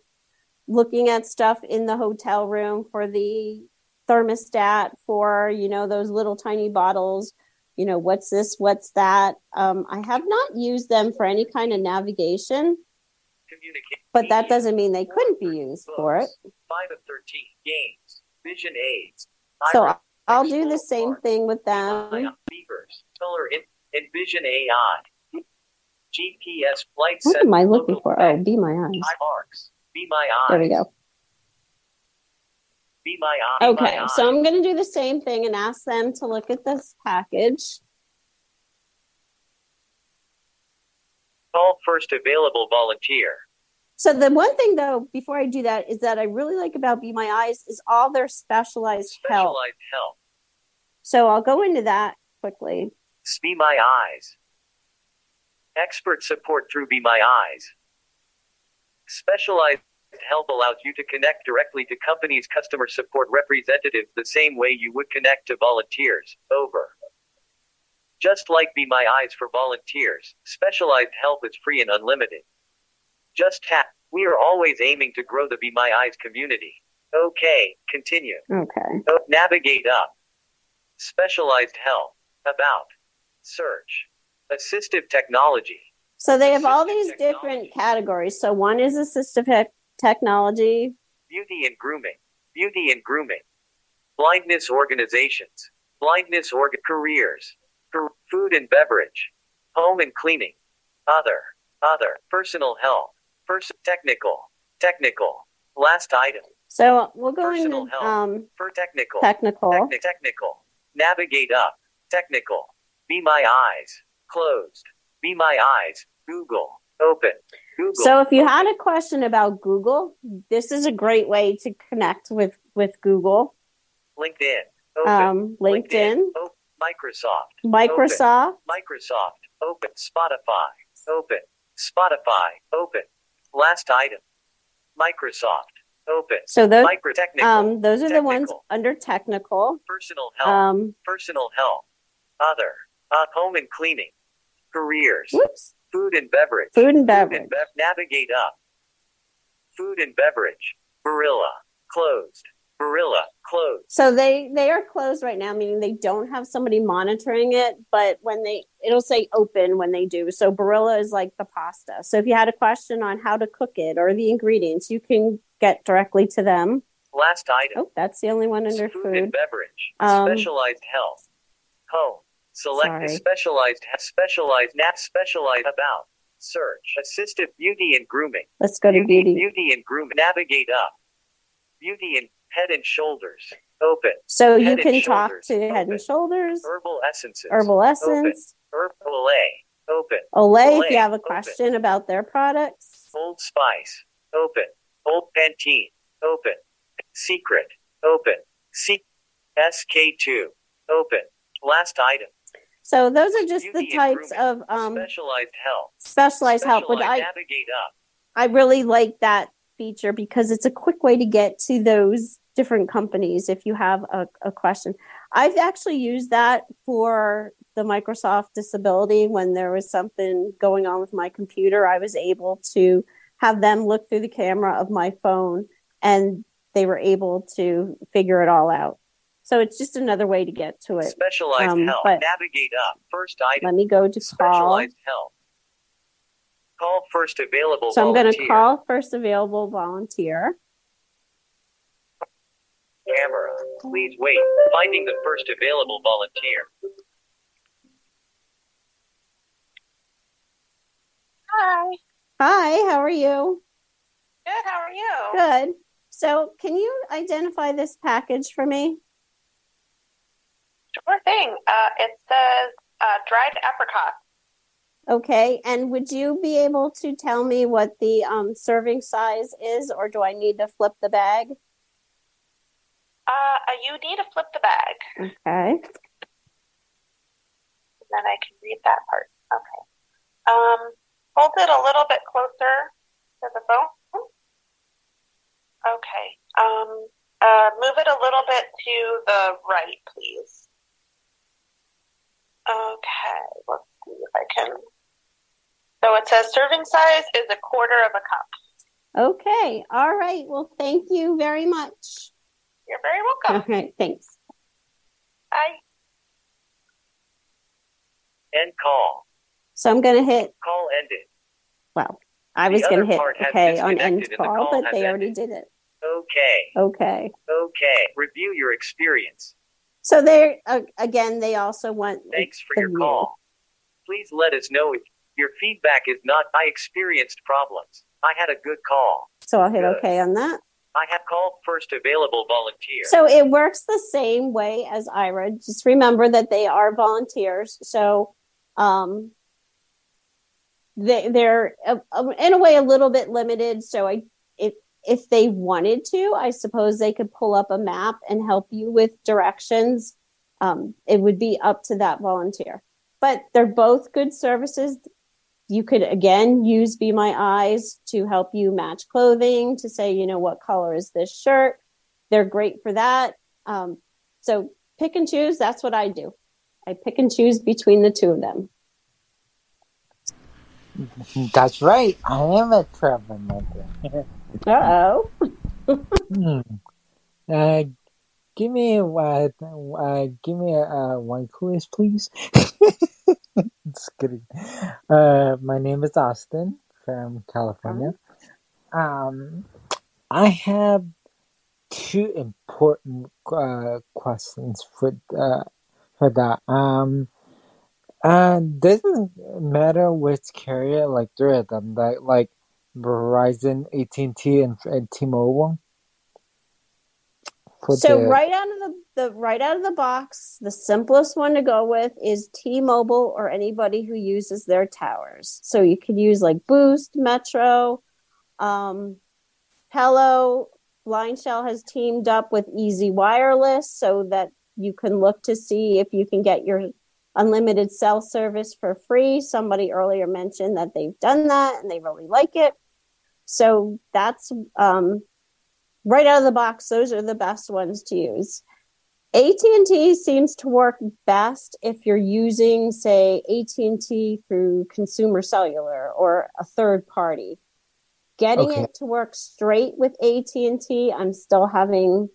[SPEAKER 2] looking at stuff in the hotel room for the thermostat for you know those little tiny bottles you know what's this what's that um, i have not used them for any kind of navigation but that doesn't mean they couldn't be used for it
[SPEAKER 5] 5 of 13. Games. Vision aids.
[SPEAKER 2] So i'll do the same thing with them
[SPEAKER 5] Beavers. In, Envision AI. GPS flight
[SPEAKER 2] what am i looking for oh be my eyes
[SPEAKER 5] Eye marks. Be my eyes.
[SPEAKER 2] there we go
[SPEAKER 5] Be my eye.
[SPEAKER 2] Okay,
[SPEAKER 5] my
[SPEAKER 2] so. I'm going to do the same thing and ask them to look at this package.
[SPEAKER 5] Call first available volunteer.
[SPEAKER 2] So the one thing though, before I do that, is that I really like about Be My Eyes is all their specialized help.
[SPEAKER 5] Specialized help.
[SPEAKER 2] So I'll go into that quickly.
[SPEAKER 5] Be my eyes. Expert support through Be My Eyes. Specialized help allows you to connect directly to companies' customer support representatives the same way you would connect to volunteers. Over. Just like Be My Eyes for volunteers, specialized help is free and unlimited. Just tap. We are always aiming to grow the Be My Eyes community. Okay, continue.
[SPEAKER 2] Okay.
[SPEAKER 5] Navigate up. Specialized help. About. Search. Assistive technology.
[SPEAKER 2] So they have all these
[SPEAKER 5] technology.
[SPEAKER 2] different categories. So one is assistive tech- technology.
[SPEAKER 5] Beauty and grooming. Beauty and grooming. Blindness organizations. Blindness org careers. Car- food and beverage. Home and cleaning. Other. Other. Personal health. Pers- technical. Technical. Last item.
[SPEAKER 2] So we'll go
[SPEAKER 5] Personal
[SPEAKER 2] into um,
[SPEAKER 5] For technical.
[SPEAKER 2] technical.
[SPEAKER 5] Techni- technical. Navigate up. Technical. Be my eyes. Closed. Be my eyes. Google. Open. Google.
[SPEAKER 2] So if you had a question about Google, this is a great way to connect with with Google.
[SPEAKER 5] LinkedIn. Open.
[SPEAKER 2] Um, LinkedIn,
[SPEAKER 5] Open. Microsoft.
[SPEAKER 2] Microsoft.
[SPEAKER 5] Microsoft. Open. Spotify. Open. Spotify. Open. Last item. Microsoft. Open.
[SPEAKER 2] So those
[SPEAKER 5] Micro technical.
[SPEAKER 2] um those are the ones under technical.
[SPEAKER 5] personal health.
[SPEAKER 2] Um,
[SPEAKER 5] personal health. Other. Uh, home and cleaning. Careers.
[SPEAKER 2] whoops.
[SPEAKER 5] Food and beverage.
[SPEAKER 2] Food and
[SPEAKER 5] Food
[SPEAKER 2] beverage.
[SPEAKER 5] and bev- navigate up. Food and beverage. Barilla. Closed. Barilla. Closed.
[SPEAKER 2] So they they are closed right now, meaning they don't have somebody monitoring it. But when they it'll say open when they do. So Barilla is like the pasta. So if you had a question on how to cook it or the ingredients, you can get directly to them.
[SPEAKER 5] Last item.
[SPEAKER 2] Oh, that's the only one under
[SPEAKER 5] food,
[SPEAKER 2] food.
[SPEAKER 5] and beverage.
[SPEAKER 2] Um,
[SPEAKER 5] specialized health. Home. Select
[SPEAKER 2] Sorry.
[SPEAKER 5] specialized specialized nap specialized about. Search. Assistive beauty and grooming.
[SPEAKER 2] Let's go to beauty.
[SPEAKER 5] Beauty and grooming. Navigate up. Beauty and head and shoulders. Open.
[SPEAKER 2] So you
[SPEAKER 5] Head and
[SPEAKER 2] can talk to Head and Shoulders,
[SPEAKER 5] Herbal essences.
[SPEAKER 2] Herbal Essence,
[SPEAKER 5] Open. Herbal A. Open.
[SPEAKER 2] Olay if you have a
[SPEAKER 5] Open.
[SPEAKER 2] question about their products.
[SPEAKER 5] Old Spice. Open. Old Pantene. Open. Secret. Open. Se- SK2. Open. Last item.
[SPEAKER 2] So those are just the
[SPEAKER 5] Beauty and
[SPEAKER 2] types of um,
[SPEAKER 5] Specialized health.
[SPEAKER 2] specialized help. But I,
[SPEAKER 5] navigate up.
[SPEAKER 2] I really like that feature because it's a quick way to get to those different companies if you have a, a question. I've actually used that for the Microsoft Disability when there was something going on with my computer. I was able to have them look through the camera of my phone and they were able to figure it all out. So it's just another way to get to it.
[SPEAKER 5] Specialized
[SPEAKER 2] Um, but-
[SPEAKER 5] Navigate up. First item.
[SPEAKER 2] Let me go to call.
[SPEAKER 5] Specialized health. Call first available
[SPEAKER 2] So I'm going to call first available volunteer.
[SPEAKER 5] Camera. Please wait. Finding the first available volunteer.
[SPEAKER 10] Hi.
[SPEAKER 2] Hi, how are you?
[SPEAKER 10] Good. How are you?
[SPEAKER 2] Good. So, can you identify this package for me?
[SPEAKER 10] Sure thing. Uh, it says uh, dried apricot.
[SPEAKER 2] Okay. And would you be able to tell me what the um, serving size is, or do I need to flip the bag?
[SPEAKER 10] Uh, you need to flip the bag,
[SPEAKER 2] Okay.
[SPEAKER 10] and then I can read that part. Okay. Um, hold it a little bit closer to the phone. Okay. Um, uh, move it a little bit to the right, please. Okay. Let's see if I can. So it says serving size is a quarter of a cup.
[SPEAKER 2] Okay. All right. Well, thank you very much.
[SPEAKER 10] You're very welcome.
[SPEAKER 2] All right. Thanks.
[SPEAKER 10] Bye.
[SPEAKER 5] End call.
[SPEAKER 2] So I'm going to hit,
[SPEAKER 5] Call ended.
[SPEAKER 2] well, I
[SPEAKER 5] The
[SPEAKER 2] was going to hit okay on end
[SPEAKER 5] disconnected the
[SPEAKER 2] call,
[SPEAKER 5] call
[SPEAKER 2] but
[SPEAKER 5] has
[SPEAKER 2] they already
[SPEAKER 5] ended.
[SPEAKER 2] did it.
[SPEAKER 5] Okay.
[SPEAKER 2] Okay.
[SPEAKER 5] Okay. Review your experience.
[SPEAKER 2] So there, uh, again, they also want
[SPEAKER 5] Thanks for
[SPEAKER 2] the
[SPEAKER 5] your
[SPEAKER 2] view.
[SPEAKER 5] call. Please let us know if your feedback is not I experienced problems. I had a good call.
[SPEAKER 2] So I'll hit
[SPEAKER 5] Good.
[SPEAKER 2] okay on that.
[SPEAKER 5] I have called first available volunteer.
[SPEAKER 2] So it works the same way as Aira. Just remember that they are volunteers. So um, they, they're uh, in a way a little bit limited. So I, if if they wanted to, I suppose they could pull up a map and help you with directions. Um, it would be up to that volunteer. But they're both good services. You could again use Be My Eyes to help you match clothing to say, you know, what color is this shirt? They're great for that. Um, so pick and choose. That's what I do. I pick and choose between the two of them.
[SPEAKER 11] That's right. I am a travel troublemaker.
[SPEAKER 2] Uh oh.
[SPEAKER 11] Hmm. Uh, give me a uh, uh, give me a uh, one quiz, please. Just kidding. Uh, my name is Austin from California. Um, I have two important uh, questions for uh, for that. Um, uh, doesn't matter which carrier, like three of them, like like Verizon, AT and T, and and T-Mobile.
[SPEAKER 2] So
[SPEAKER 11] the-
[SPEAKER 2] right out of the, the right out of the box, the simplest one to go with is T-Mobile or anybody who uses their towers. So you could use like Boost, Metro, um, Hello. BlindShell has teamed up with Easy Wireless so that you can look to see if you can get your unlimited cell service for free. Somebody earlier mentioned that they've done that and they really like it. So that's um, right out of the box. Those are the best ones to use. AT&T seems to work best if you're using, say, AT&T through consumer cellular or a third party. Getting
[SPEAKER 11] Okay.
[SPEAKER 2] it to work straight with AT&T, I'm still having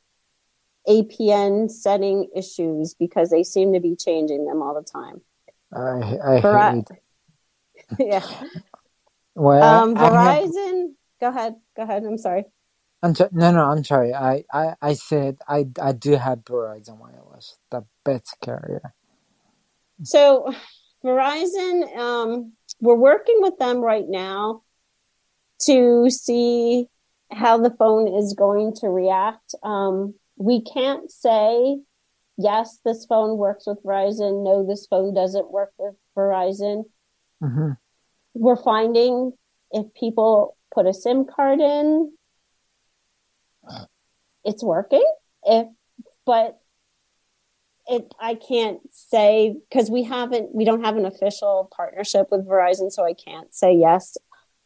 [SPEAKER 2] APN setting issues because they seem to be changing them all the time.
[SPEAKER 11] I I
[SPEAKER 2] Veri- yeah.
[SPEAKER 11] Well,
[SPEAKER 2] Um,
[SPEAKER 11] I have-
[SPEAKER 2] Verizon, go ahead. Go ahead. I'm sorry.
[SPEAKER 11] I'm so, no, no. I'm sorry. I, I, I said I, I do have Verizon Wireless, the best carrier.
[SPEAKER 2] So, Verizon, um, we're working with them right now to see how the phone is going to react. Um, we can't say yes, this phone works with Verizon. No, this phone doesn't work with Verizon.
[SPEAKER 11] Mm-hmm.
[SPEAKER 2] We're finding if people put a SIM card in, it's working. If, but it, I can't say because we haven't, we don't have an official partnership with Verizon, so I can't say yes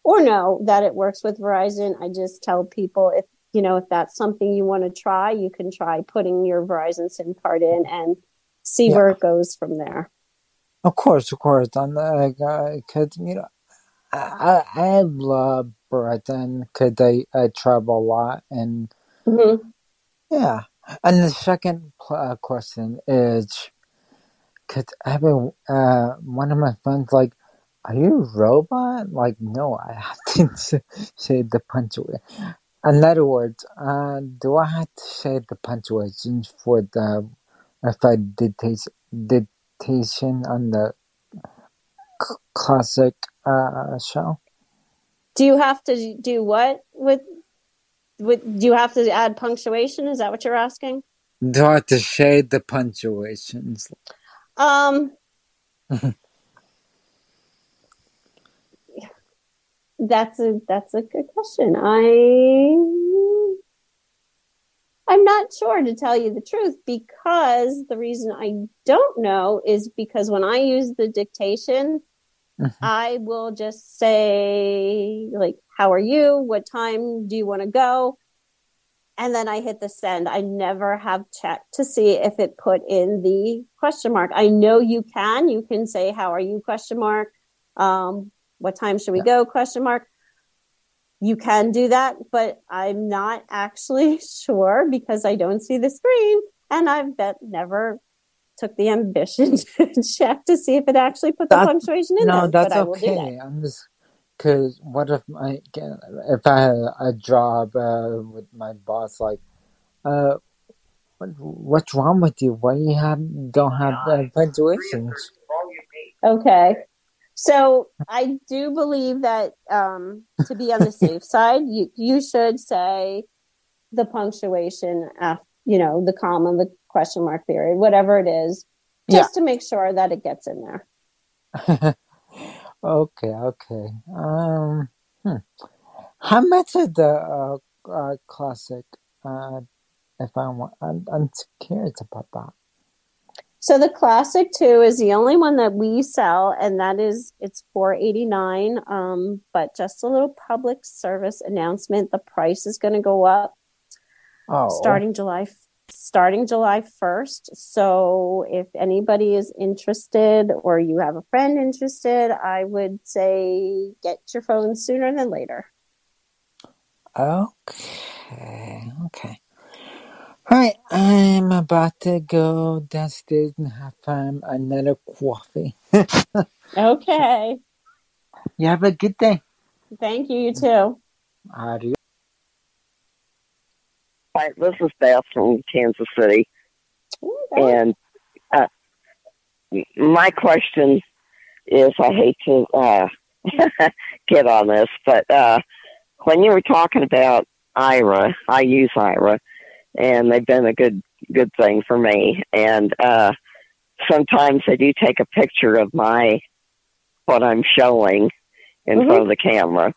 [SPEAKER 2] or no that it works with Verizon. I just tell people if you know, if that's something you want to try, you can try putting your Verizon SIM card in and see yeah. where it goes from there.
[SPEAKER 11] Of course, of course, and because uh, you know, I I love Verizon because I I travel a lot and
[SPEAKER 2] mm-hmm.
[SPEAKER 11] yeah. And the second uh, question is, because I have a, uh, one of my friends like, "Are you a robot?" Like, no, I have to say the punctuation. In other words, uh, do I have to say the punctuations for the if I dictation dictation on the classic uh, show?
[SPEAKER 2] Do you have to do what with with? Do you have to add punctuation? Is that what you're asking?
[SPEAKER 11] Do I have to shade the punctuations?
[SPEAKER 2] Um. That's a that's a good question. I I'm not sure to tell you the truth because the reason I don't know is because when I use the dictation, mm-hmm. I will just say like how are you? What time do you want to go? And then I hit the send. I never have checked to see if it put in the question mark. I know you can. You can say how are you question mark. Um, what time should we yeah. go? Question mark. You can do that, but I'm not actually sure because I don't see the screen and I've bet never took the ambition to check to see if it actually put the that, punctuation in
[SPEAKER 11] no,
[SPEAKER 2] there.
[SPEAKER 11] No, that's okay. That. I'm just because what if I if I had a job uh, with my boss like, uh, what, what's wrong with you? Why you have don't have uh, punctuations?
[SPEAKER 2] Okay. So I do believe that um, to be on the safe side, you you should say the punctuation, after, you know, the comma, the question mark theory, whatever it is, just yeah. to make sure that it gets in
[SPEAKER 11] there. okay, okay. Um, hmm. How much is the uh, uh, classic? Uh, if I want, I'm, I'm curious about that.
[SPEAKER 2] So the classic two is the only one that we sell, and that is it's four eighty nine. Um, but just a little public service announcement: the price is going to go up
[SPEAKER 11] oh.
[SPEAKER 2] starting July starting July first. So if anybody is interested, or you have a friend interested, I would say get your phone sooner than later.
[SPEAKER 11] Okay. Okay. Right, I'm about to go downstairs and have um, another coffee.
[SPEAKER 2] okay.
[SPEAKER 11] You have a good day.
[SPEAKER 2] Thank you. You too.
[SPEAKER 11] Adios.
[SPEAKER 12] Hi, this is Beth from Kansas City. and uh, my question is I hate to uh, get on this, but uh, when you were talking about Aira, I use Aira, and they've been a good good thing for me. And uh, sometimes I do take a picture of my what I'm showing in mm-hmm. front of the camera,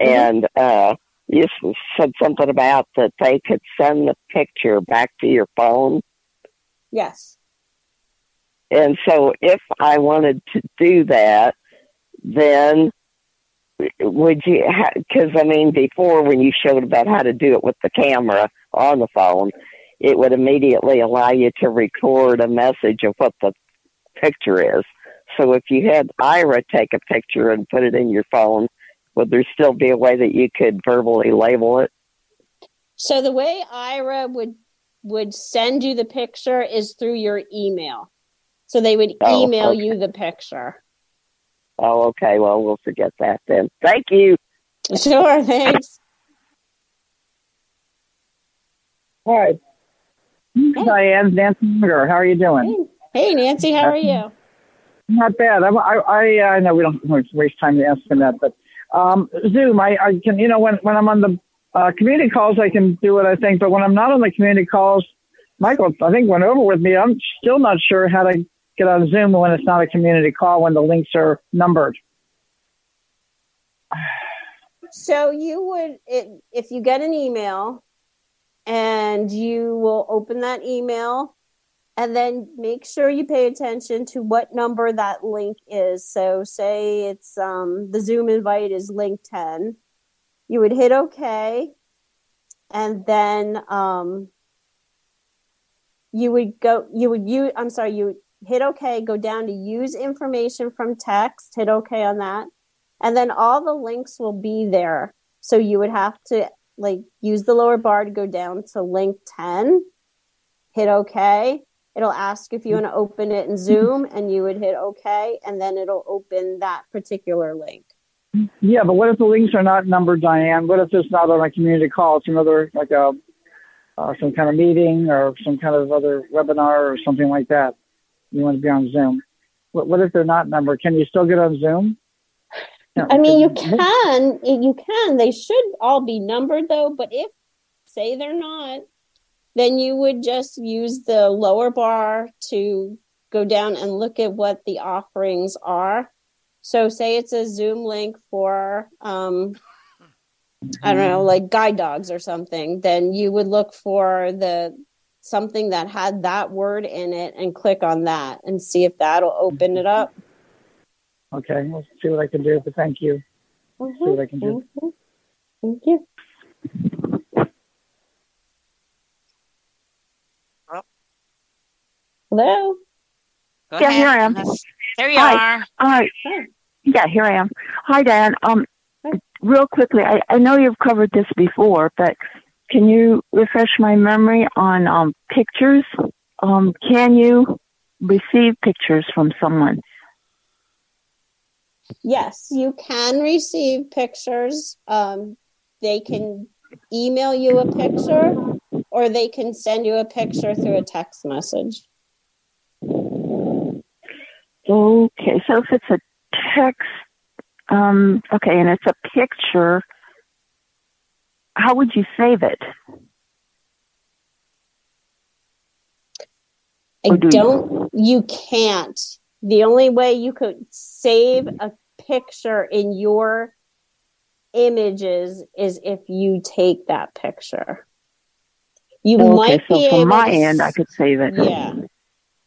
[SPEAKER 12] mm-hmm. and uh, you said something about that they could send the picture back to your phone.
[SPEAKER 2] Yes.
[SPEAKER 12] And so, if I wanted to do that, then would you? Because I mean, before when you showed about how to do it with the camera, on the phone, it would immediately allow you to record a message of what the picture is. So if you had Aira take a picture and put it in your phone, would there still be a way that you could verbally label it?
[SPEAKER 2] So the way Aira would would send you the picture is through your email. So they would oh, email okay. you the picture.
[SPEAKER 12] Oh, okay. Well, we'll forget that then. Thank you.
[SPEAKER 2] Sure. Thanks.
[SPEAKER 13] Hi. Hey. Diane, Nancy Munger. How are you doing?
[SPEAKER 2] Hey, hey Nancy. How are you?
[SPEAKER 13] Not bad. I, I, I know we don't want to waste time to answer that, but um, Zoom, I, I can, you know, when, when I'm on the uh, community calls, I can do what I think, but when I'm not on the community calls, Michael, I think went over with me. I'm still not sure how to get on Zoom when it's not a community call when the links are numbered.
[SPEAKER 2] So you would, it, if you get an email and you will open that email and then make sure you pay attention to what number that link is. So say it's um, the Zoom invite is link 10. You would hit OK. And then um, you would go, you would use, I'm sorry, you hit OK, go down to use information from text, hit OK on that. And then all the links will be there. So you would have to like use the lower bar to go down to link 10, hit OK. It'll ask if you want to open it in Zoom and you would hit OK and then it'll open that particular link.
[SPEAKER 13] Yeah, but what if the links are not numbered, Diane? What if it's not on a community call? It's another, like a, uh, some kind of meeting or some kind of other webinar or something like that. You want to be on Zoom. What, what if they're not numbered? Can you still get on Zoom?
[SPEAKER 2] I mean, you can, you can. They should all be numbered though. But if, say, they're not, then you would just use the lower bar to go down and look at what the offerings are. So, say it's a Zoom link for, um, I don't know, like guide dogs or something. Then you would look for the something that had that word in it and click on that and see if that'll open it up.
[SPEAKER 13] Okay, we'll see what I can do, but thank you.
[SPEAKER 2] Mm-hmm.
[SPEAKER 13] See what I can do.
[SPEAKER 2] Mm-hmm. Thank you. Hello.
[SPEAKER 4] Go
[SPEAKER 14] yeah,
[SPEAKER 4] ahead.
[SPEAKER 14] here I am.
[SPEAKER 4] There you
[SPEAKER 14] Hi.
[SPEAKER 4] are.
[SPEAKER 14] All right. Yeah, here I am. Hi, Dan. Um, real quickly, I, I know you've covered this before, but can you refresh my memory on um, pictures? Um, can you receive pictures from someone?
[SPEAKER 2] Yes, you can receive pictures. Um, they can email you a picture or they can send you a picture through a text message.
[SPEAKER 14] Okay, so if it's a text, um, okay, and it's a picture, how would you save it?
[SPEAKER 2] I don't, you can't. The only way you could save a picture in your images is if you take that picture. You
[SPEAKER 14] okay,
[SPEAKER 2] might
[SPEAKER 14] so
[SPEAKER 2] be
[SPEAKER 14] from
[SPEAKER 2] able
[SPEAKER 14] my
[SPEAKER 2] to
[SPEAKER 14] end, I could save it.
[SPEAKER 2] Yeah.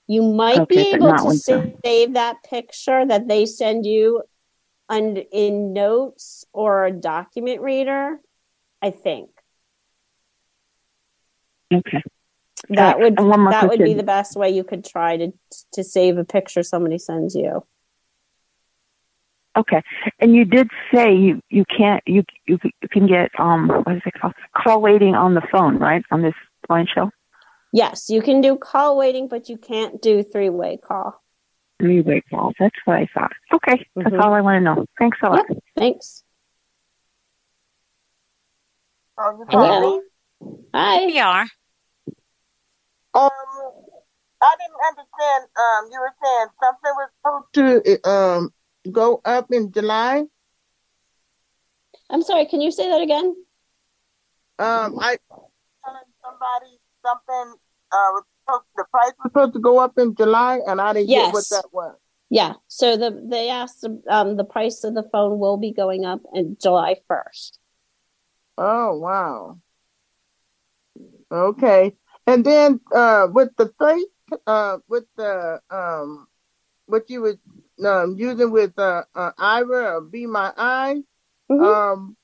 [SPEAKER 2] You might
[SPEAKER 14] Okay,
[SPEAKER 2] be able to
[SPEAKER 14] when-
[SPEAKER 2] save that picture that they send you and in notes or a document reader. I think
[SPEAKER 14] Okay.
[SPEAKER 2] that would
[SPEAKER 14] and one more
[SPEAKER 2] that would be the best way you could try to to save a picture somebody sends you.
[SPEAKER 14] Okay, and you did say you you can't you you, you can get um what is it called call waiting on the phone right on this BlindShell
[SPEAKER 2] Yes, you can do call waiting, but you can't do three way call.
[SPEAKER 14] three way call. That's what I thought. Okay, that's
[SPEAKER 2] Mhm.
[SPEAKER 14] all I want to know. Thanks a lot.
[SPEAKER 2] Thanks.
[SPEAKER 15] Oh, you
[SPEAKER 2] Hello. Hi.
[SPEAKER 4] Here you are.
[SPEAKER 15] Um, I didn't understand. Um, you were saying something was supposed to um go up in July.
[SPEAKER 2] I'm sorry, can you say that again?
[SPEAKER 15] Um, I telling somebody something. Uh, the price was supposed to go up in July, and I didn't get what that was.
[SPEAKER 2] Yeah. So the they asked um the price of the phone will be going up in July first.
[SPEAKER 15] Oh wow. Okay, and then uh, with the face, uh, with the um, what you was um using with uh, uh Aira or Be My Eye, um,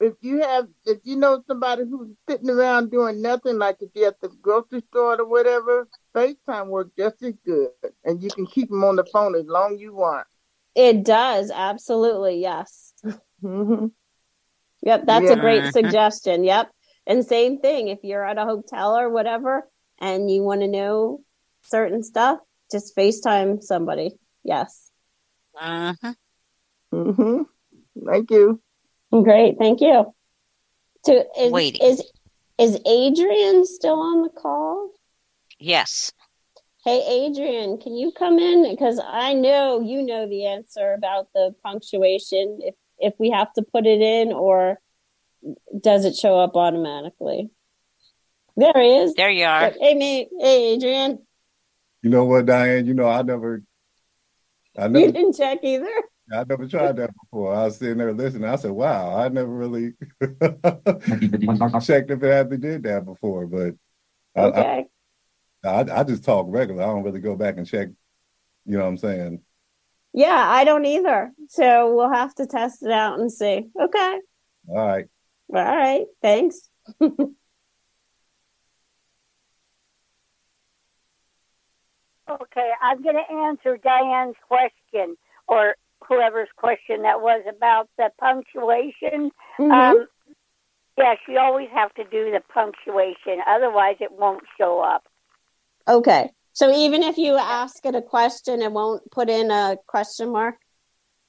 [SPEAKER 15] if you have, if you know somebody who's sitting around doing nothing, like if you're at the grocery store or whatever, FaceTime works just as good, and you can keep them on the phone as long as you want.
[SPEAKER 2] It does, absolutely, yes.
[SPEAKER 15] Mm-hmm.
[SPEAKER 2] Yep, that's a great suggestion. Yep. And same thing, if you're at a hotel or whatever and you want to know certain stuff, just FaceTime somebody. Yes.
[SPEAKER 4] Uh-huh.
[SPEAKER 15] Mm-hmm. Thank you.
[SPEAKER 2] Great, thank you. So is
[SPEAKER 4] Waiting.
[SPEAKER 2] is Is Adrian still on the call?
[SPEAKER 4] Yes.
[SPEAKER 2] Hey, Adrian, can you come in? Because I know you know the answer about the punctuation. If if we have to put it in, or does it show up automatically? There he is.
[SPEAKER 4] There you are.
[SPEAKER 2] Hey, me. Hey, Adrian.
[SPEAKER 16] You know what, Diane? You know, I never,
[SPEAKER 2] I never. You didn't check either.
[SPEAKER 16] I never tried that before. I was sitting there listening. I said, "Wow, I never really checked if it had been did that before." But okay. I, I, I just talk regular. I don't really go back and check. You know what I'm saying?
[SPEAKER 2] Yeah, I don't either. So we'll have to test it out and see. Okay.
[SPEAKER 16] All right.
[SPEAKER 2] All right. Thanks.
[SPEAKER 8] Okay, I'm going to answer Diane's question or whoever's question that was about the punctuation. Mm-hmm. Um, yes, you always have to do the punctuation, otherwise, it won't show up.
[SPEAKER 2] Okay, so even if you ask it a question, it won't put in a question mark?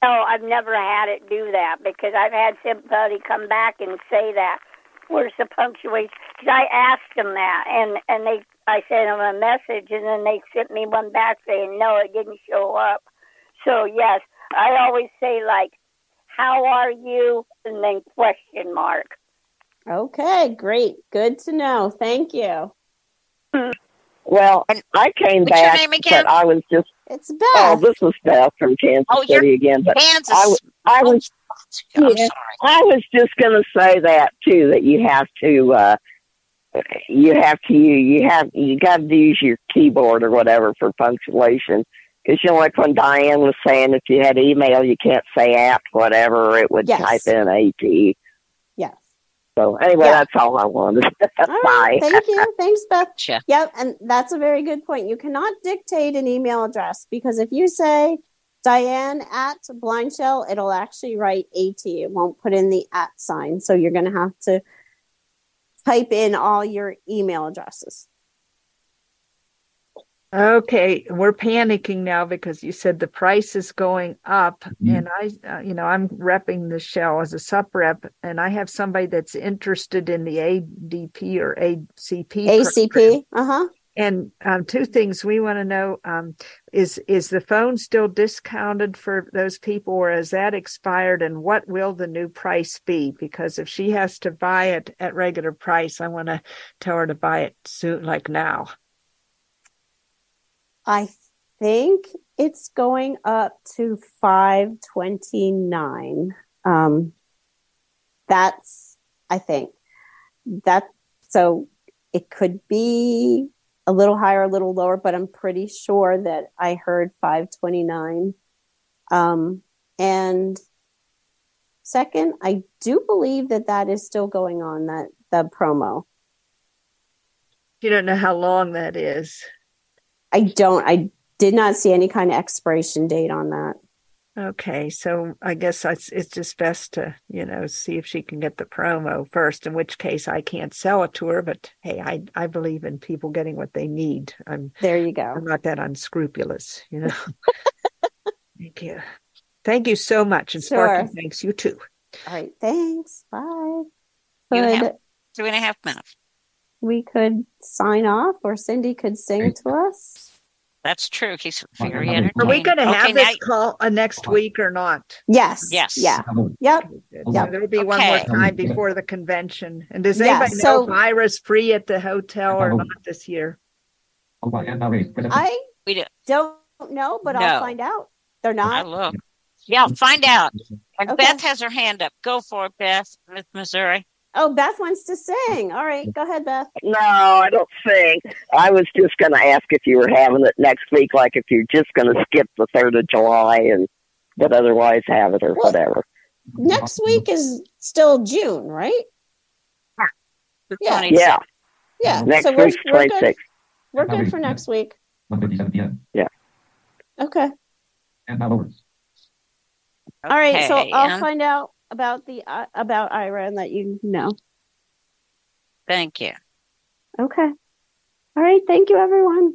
[SPEAKER 8] No, I've never had it do that because I've had somebody come back and say that. Where's the punctuation? Because I asked them that, and and they I sent them a message, and then they sent me one back saying no, it didn't show up. So yes, I always say like, "How are you?" and then question mark.
[SPEAKER 2] Okay, great, good to know. Thank you.
[SPEAKER 12] Well, I came
[SPEAKER 4] What's
[SPEAKER 12] back,
[SPEAKER 4] your name again?
[SPEAKER 12] but I was just.
[SPEAKER 2] It's Beth.
[SPEAKER 12] Oh, this is Beth from Kansas
[SPEAKER 4] Oh, you're
[SPEAKER 12] City again. But
[SPEAKER 4] Kansas.
[SPEAKER 12] I, was- I was.
[SPEAKER 4] I'm
[SPEAKER 12] yeah,
[SPEAKER 4] sorry.
[SPEAKER 12] I was just going to say that too. That you have to. uh you have to you have you got to use your keyboard or whatever for punctuation because you know like when Diane was saying if you had email you can't say at whatever it would
[SPEAKER 2] Yes.
[SPEAKER 12] type in at
[SPEAKER 2] Yes.
[SPEAKER 12] so anyway
[SPEAKER 2] Yeah.
[SPEAKER 12] that's all I wanted
[SPEAKER 2] All
[SPEAKER 12] bye
[SPEAKER 2] thank you. Thanks, Beth.
[SPEAKER 4] Sure.
[SPEAKER 2] Yep, and that's a very good point. You cannot dictate an email address because if you say Diane at BlindShell, it'll actually write AT. It won't put in the at sign. So you're going to have to type in all your email addresses.
[SPEAKER 9] Okay, we're panicking now because you said the price is going up, and I, uh, you know, I'm repping the shell as a sup rep, and I have somebody that's interested in the ADP or ACP.
[SPEAKER 2] ACP. Uh huh.
[SPEAKER 9] And um, two things we want to know: um, is is the phone still discounted for those people, or has that expired? And what will the new price be? Because if she has to buy it at regular price, I want to tell her to buy it soon, like now.
[SPEAKER 2] I think it's going up to 529. Um, that's, I think that, so it could be a little higher, a little lower, but I'm pretty sure that I heard 529. Um, and second, I do believe that that is still going on that, the promo.
[SPEAKER 9] You don't know how long that is.
[SPEAKER 2] I don't, I did not see any kind of expiration date on that.
[SPEAKER 9] Okay, so I guess it's it's just best to you know see if she can get the promo first. In which case, I can't sell it to her. But hey, I I believe in people getting what they need. I'm
[SPEAKER 2] there. You go.
[SPEAKER 9] I'm not that unscrupulous, you know. Thank you, thank you so much, and Sparky,
[SPEAKER 2] Sure.
[SPEAKER 9] thanks you too.
[SPEAKER 2] All right. Thanks. Bye.
[SPEAKER 4] You have two and a half minutes.
[SPEAKER 2] We could sign off or Cindy could sing to us?
[SPEAKER 4] That's true. He's very entertaining.
[SPEAKER 9] Are we going to have
[SPEAKER 4] Okay,
[SPEAKER 9] this
[SPEAKER 4] now-
[SPEAKER 9] call uh, next week or not?
[SPEAKER 2] Yes.
[SPEAKER 4] Yes.
[SPEAKER 2] Yeah. Yep. Yep.
[SPEAKER 9] there'll be one more time before the convention. And does
[SPEAKER 2] Yeah,
[SPEAKER 9] anybody
[SPEAKER 2] so-
[SPEAKER 9] know if Aira's free at the hotel or not this year?
[SPEAKER 2] I
[SPEAKER 4] We do.
[SPEAKER 2] don't know, but
[SPEAKER 4] No.
[SPEAKER 2] I'll find out. They're not.
[SPEAKER 4] I
[SPEAKER 2] not.
[SPEAKER 4] look. Yeah, find out. And
[SPEAKER 2] Okay.
[SPEAKER 4] Beth has her hand up. Go for it, Beth, with Missouri.
[SPEAKER 2] Oh, Beth wants to sing. All right. Go ahead, Beth.
[SPEAKER 12] no I don't think I was just going to ask if you were having it next week like if you're just going to skip the third of July and but otherwise have it or
[SPEAKER 2] Well-
[SPEAKER 12] whatever
[SPEAKER 2] Next week is still June, right? Yeah.
[SPEAKER 12] yeah
[SPEAKER 2] Yeah.
[SPEAKER 12] next
[SPEAKER 2] so we're,
[SPEAKER 12] week's
[SPEAKER 2] we're good. We're good for next week.
[SPEAKER 12] yeah
[SPEAKER 2] Okay. And other words. All right. So I'll
[SPEAKER 4] and
[SPEAKER 2] find out about the uh, about Aira and let you know.
[SPEAKER 4] Thank you.
[SPEAKER 2] Okay. All right. Thank you, everyone.